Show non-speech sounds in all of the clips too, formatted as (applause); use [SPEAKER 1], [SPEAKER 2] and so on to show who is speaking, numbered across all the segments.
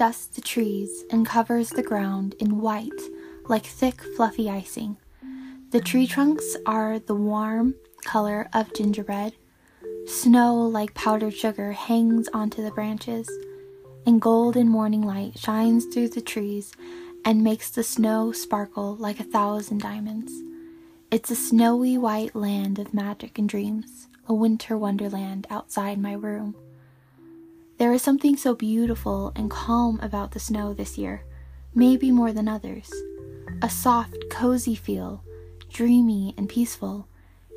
[SPEAKER 1] dusts the trees and covers the ground in white, like thick, fluffy icing. The tree trunks are the warm color of gingerbread. Snow, like powdered sugar, hangs onto the branches, and golden morning light shines through the trees and makes the snow sparkle like a thousand diamonds. It's a snowy white land of magic and dreams, a winter wonderland outside my room. There is something so beautiful and calm about the snow this year, maybe more than others. A soft, cozy feel, dreamy and peaceful.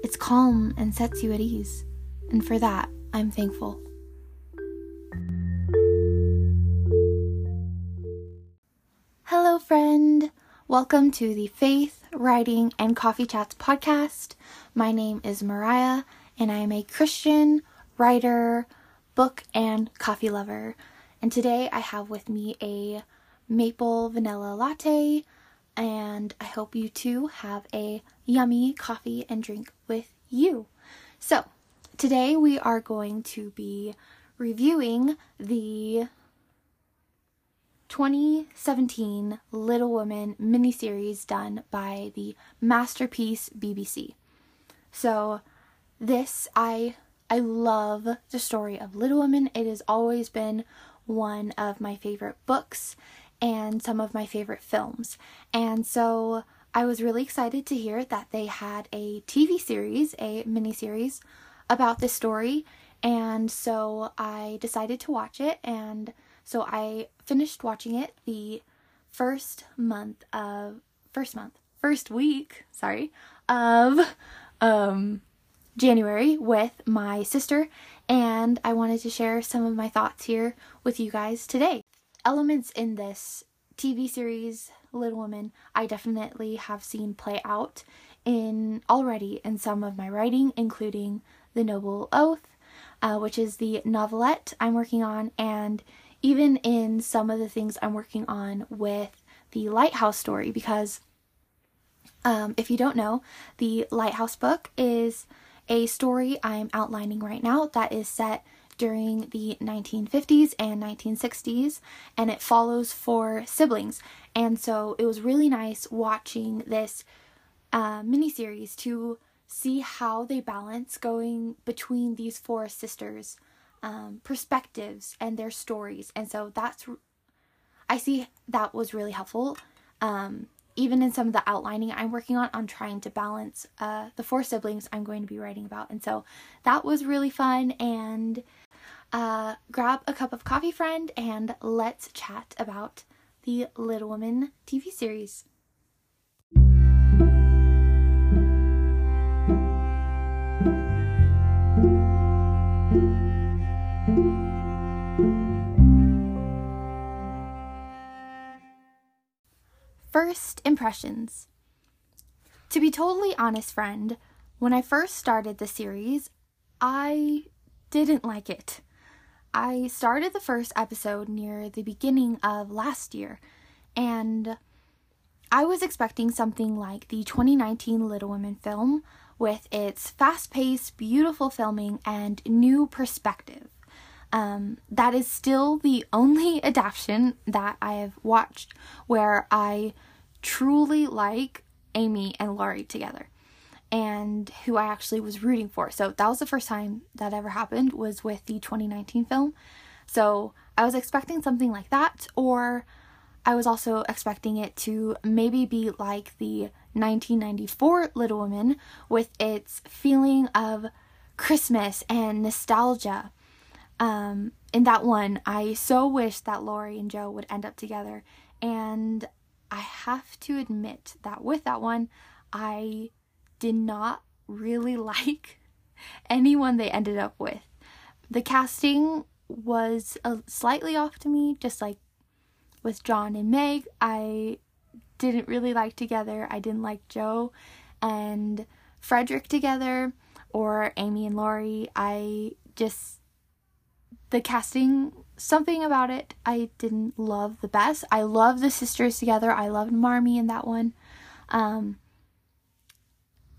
[SPEAKER 1] It's calm and sets you at ease, and for that, I'm thankful. Hello, friend. Welcome to the Faith, Writing, and Coffee Chats podcast. My name is Mariah, and I am a Christian writer, book, and coffee lover. And today I have with me a maple vanilla latte, and I hope you too have a yummy coffee and drink with you. So, today we are going to be reviewing the 2017 Little Women miniseries done by the Masterpiece BBC. So, this I I love the story of Little Women. It has always been one of my favorite books and some of my favorite films. And so I was really excited to hear that they had a TV series, a miniseries about this story. And so I decided to watch it and so I finished watching it the first month of first month, first week, sorry, of um January with my sister and I wanted to share some of my thoughts here with you guys today. Elements in this TV series Little Women I definitely have seen play out in already in some of my writing including The Noble Oath, uh, which is the novelette I'm working on and even in some of the things I'm working on with the Lighthouse story, because um, if you don't know, the Lighthouse book is a story I'm outlining right now that is set during the 1950s and 1960s, and it follows four siblings. And so it was really nice watching this uh, miniseries to see how they balance going between these four sisters um, perspectives and their stories. And so that's, I see that was really helpful. Um, even in some of the outlining I'm working on, I'm trying to balance uh, the four siblings I'm going to be writing about. And so that was really fun. And uh, grab a cup of coffee, friend, and let's chat about the Little Women TV series. Impressions. To be totally honest, friend, when I first started the series, I didn't like it. I started the first episode near the beginning of last year, and I was expecting something like the 2019 Little Women film with its fast paced, beautiful filming and new perspective. Um, that is still the only (laughs) adaptation that I have watched where I truly like Amy and Laurie together and who I actually was rooting for. So that was the first time that ever happened was with the 2019 film. So I was expecting something like that or I was also expecting it to maybe be like the 1994 Little Women with its feeling of Christmas and nostalgia um, in that one, I so wish that Laurie and Jo would end up together. And I have to admit that with that one, I did not really (laughs) like anyone they ended up with. The casting was a, slightly off to me, just like with John and Meg. I didn't really like together. I didn't like Jo and Frederick together or Amy and Laurie. I just the casting something about it I didn't love the best. I love the sisters together. I loved Marmee in that one. Um,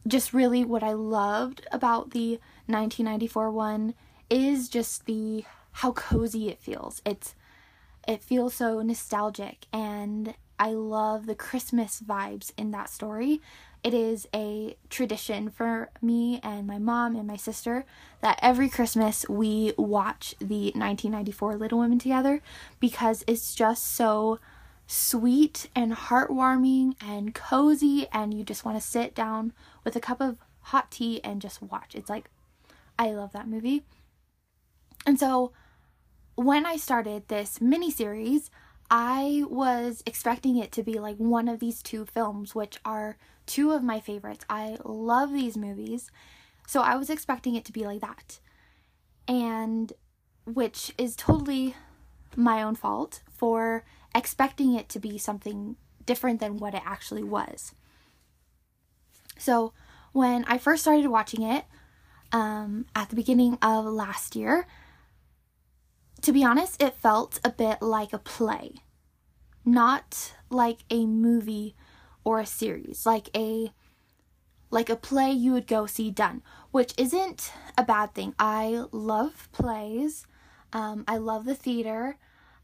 [SPEAKER 1] just really what I loved about the 1994 one is just the how cozy it feels. It's it feels so nostalgic and I love the Christmas vibes in that story. It is a tradition for me and my mom and my sister that every Christmas we watch the 1994 Little Women together because it's just so sweet and heartwarming and cozy, and you just want to sit down with a cup of hot tea and just watch. It's like, I love that movie. And so when I started this mini series, I was expecting it to be like one of these two films, which are two of my favorites. I love these movies. So I was expecting it to be like that. And which is totally my own fault for expecting it to be something different than what it actually was. So when I first started watching it um, at the beginning of last year, to be honest, it felt a bit like a play, not like a movie or a series, like a like a play you would go see done, which isn't a bad thing. I love plays. Um, I love the theater.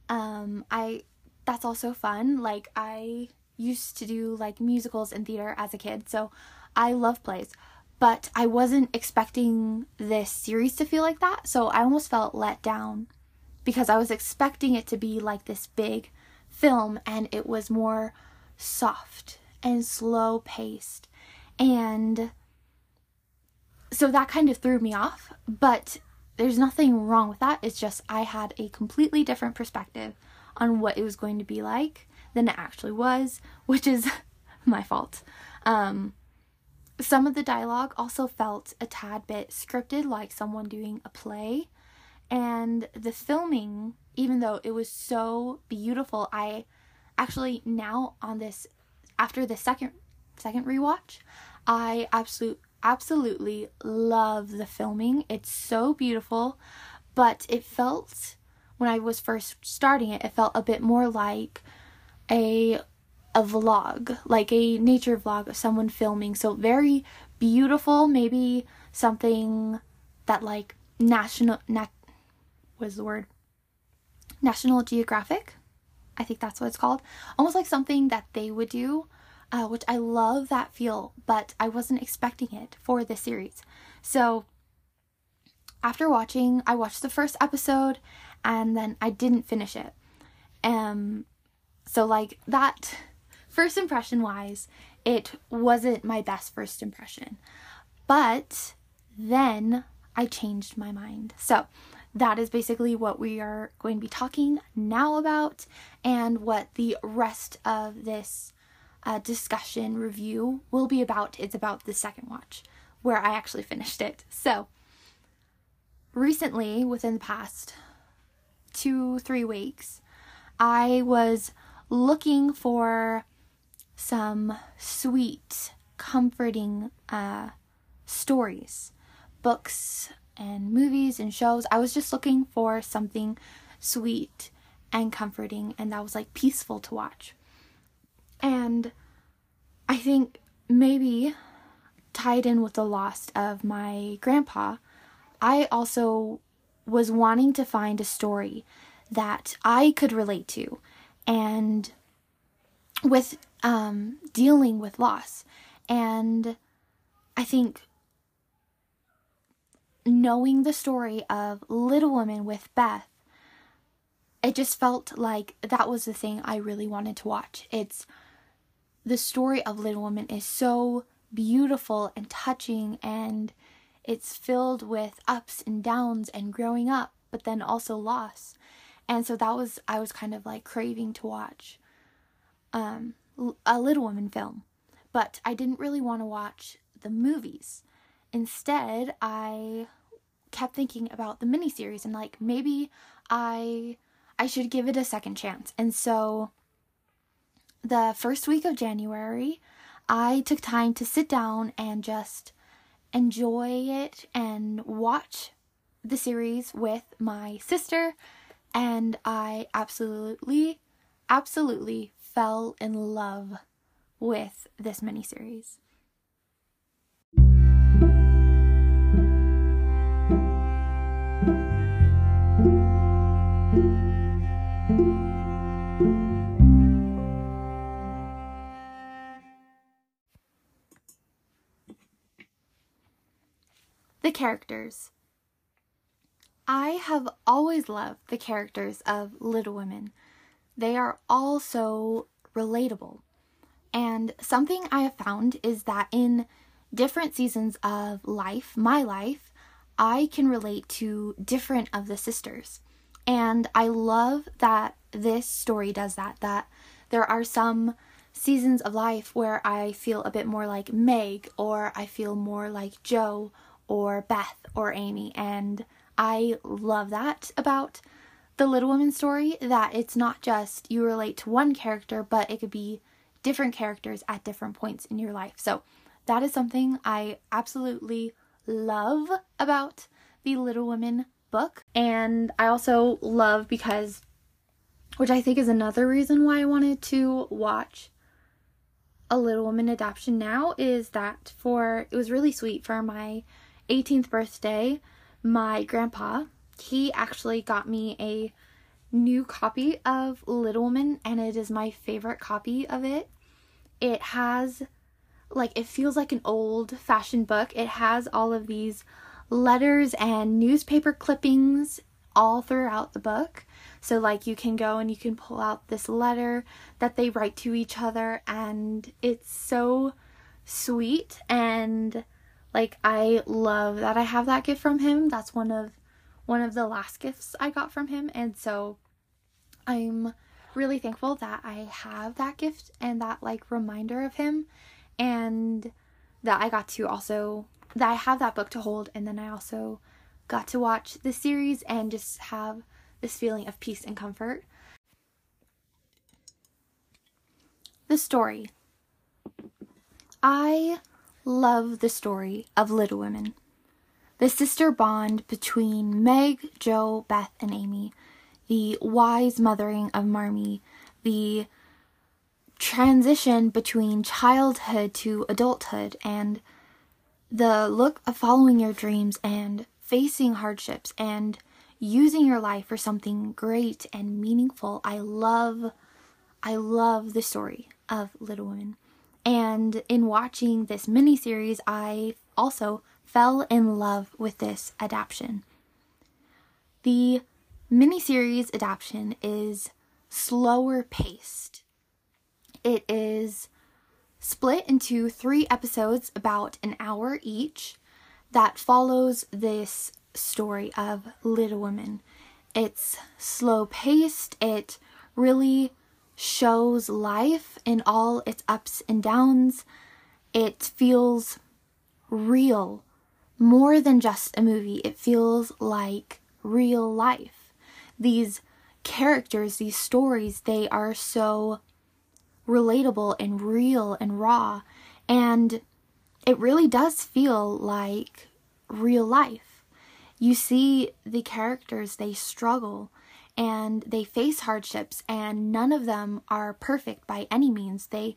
[SPEAKER 1] Um, I that's also fun. Like I used to do like musicals and theater as a kid, so I love plays. But I wasn't expecting this series to feel like that, so I almost felt let down because I was expecting it to be like this big film and it was more soft and slow paced. And so that kind of threw me off, but there's nothing wrong with that. It's just I had a completely different perspective on what it was going to be like than it actually was, (laughs) which is (laughs) my fault. Um, some of the dialogue also felt a tad bit scripted, like someone doing a play. And the filming, even though it was so beautiful, I actually now on this after the second second rewatch, I absolute absolutely love the filming. It's so beautiful, but it felt when I was first starting it, it felt a bit more like a a vlog, like a nature vlog of someone filming. So very beautiful, maybe something that like national nat was the word? National Geographic. I think that's what it's called. Almost like something that they would do, uh, which I love that feel, but I wasn't expecting it for this series. So after watching, I watched the first episode and then I didn't finish it. Um, so like that first impression wise, it wasn't my best first impression. But then I changed my mind. So that is basically what we are going to be talking now about and what the rest of this uh, discussion review will be about. It's about the second watch where I actually finished it. So, recently, within the past two, three weeks, I was looking for some sweet, comforting uh, stories, books, and movies and shows. I was just looking for something sweet and comforting and that was like peaceful to watch. And I think maybe tied in with the loss of my grandpa, I also was wanting to find a story that I could relate to and with um, dealing with loss. And I think knowing the story of Little Women with Beth, it just felt like that was the thing I really wanted to watch. It's the story of Little Women is so beautiful and touching and it's filled with ups and downs and growing up, but then also loss. And so that was I was kind of like craving to watch um a Little Women film. But I didn't really want to watch the movies. Instead, I kept thinking about the miniseries and like maybe I I should give it a second chance. And so the first week of January, I took time to sit down and just enjoy it and watch the series with my sister and I absolutely absolutely fell in love with this miniseries. The characters. I have always loved the characters of Little Women. They are all so relatable. And something I have found is that in different seasons of life, my life, I can relate to different of the sisters. And I love that this story does that, that there are some seasons of life where I feel a bit more like Meg, or I feel more like Jo, or Beth, or Amy. And I love that about the Little Women story that it's not just you relate to one character, but it could be different characters at different points in your life. So that is something I absolutely love about the Little Women book. And I also love because, which I think is another reason why I wanted to watch a Little Woman adaptation now, is that for it was really sweet for my 18th birthday, my grandpa, he actually got me a new copy of Little Woman, and it is my favorite copy of it. It has, like, it feels like an old fashioned book. It has all of these letters and newspaper clippings all throughout the book. So, like, you can go and you can pull out this letter that they write to each other, and it's so sweet. And, like, I love that I have that gift from him. That's one of one of the last gifts I got from him. And so I'm really thankful that I have that gift and that like reminder of him and that I got to also that I have that book to hold and then I also got to watch the series and just have this feeling of peace and comfort. The story. I love the story of Little Women the sister bond between Meg, Jo, Beth, and Amy, the wise mothering of Marmee, the transition between childhood to adulthood, and the look of following your dreams and facing hardships and using your life for something great and meaningful. I love I love the story of Little Women. And in watching this mini series, I also fell in love with this adaptation. The miniseries adaptation is slower paced. It is split into three episodes about an hour each that follows this story of Little Women. It's slow paced, it really shows life in all its ups and downs. It feels real more than just a movie. It feels like real life. These characters, these stories, they are so relatable and real and raw. And it really does feel like real life. You see the characters, they struggle and they face hardships, and none of them are perfect by any means. They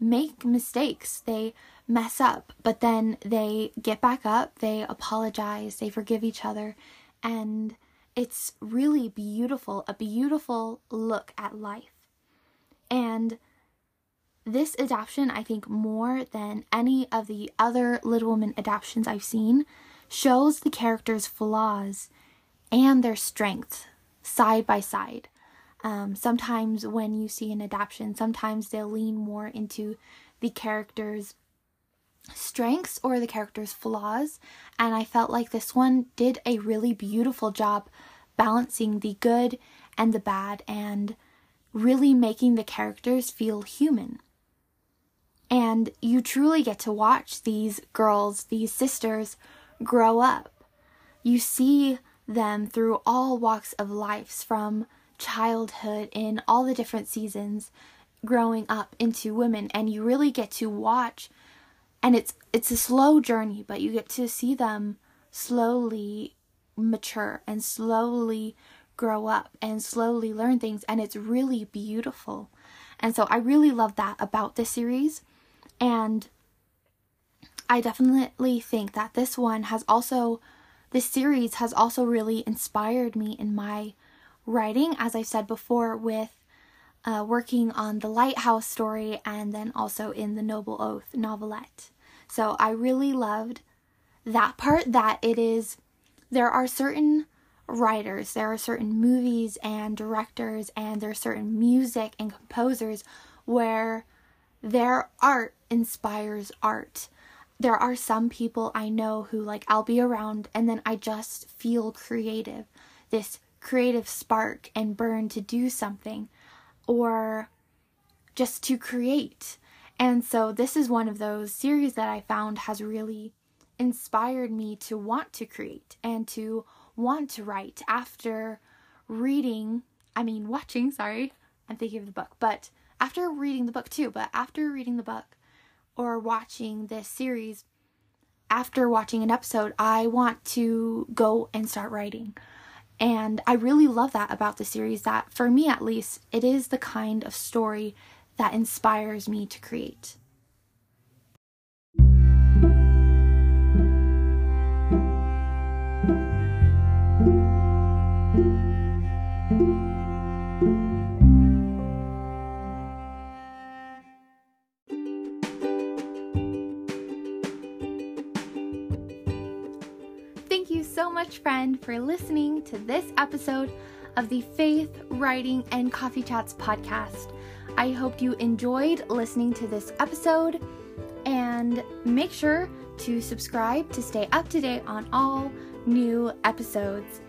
[SPEAKER 1] make mistakes, they mess up, but then they get back up, they apologize, they forgive each other, and it's really beautiful, a beautiful look at life. And this adaptation, I think, more than any of the other Little Women adaptations I've seen, shows the characters' flaws and their strengths side by side. Um, sometimes when you see an adaptation, sometimes they'll lean more into the character's strengths or the character's flaws, and I felt like this one did a really beautiful job balancing the good and the bad and really making the characters feel human. And you truly get to watch these girls, these sisters, grow up. You see them through all walks of lives from childhood in all the different seasons growing up into women. And you really get to watch and it's it's a slow journey but you get to see them slowly mature and slowly grow up and slowly learn things and it's really beautiful. And so i really love that about this series. And i definitely think that this one has also this series has also really inspired me in my writing as i said before with uh, working on the lighthouse story and then also in the noble oath novelette so I really loved that part that it is there are certain writers, there are certain movies and directors, and there are certain music and composers where their art inspires art. There are some people I know who, like, I'll be around and then I just feel creative, this creative spark and burn to do something or just to create. And so, this is one of those series that I found has really inspired me to want to create and to want to write after reading, I mean, watching, sorry, I'm thinking of the book, but after reading the book too, but after reading the book or watching this series, after watching an episode, I want to go and start writing. And I really love that about the series that, for me at least, it is the kind of story that inspires me to create. Much, friend, for listening to this episode of the Faith, Writing, and Coffee Chats podcast. I hope you enjoyed listening to this episode and make sure to subscribe to stay up to date on all new episodes.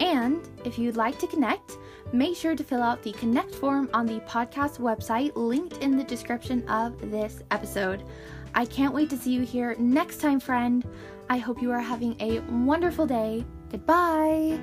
[SPEAKER 1] And if you'd like to connect, make sure to fill out the connect form on the podcast website linked in the description of this episode. I can't wait to see you here next time, friend. I hope you are having a wonderful day. Goodbye.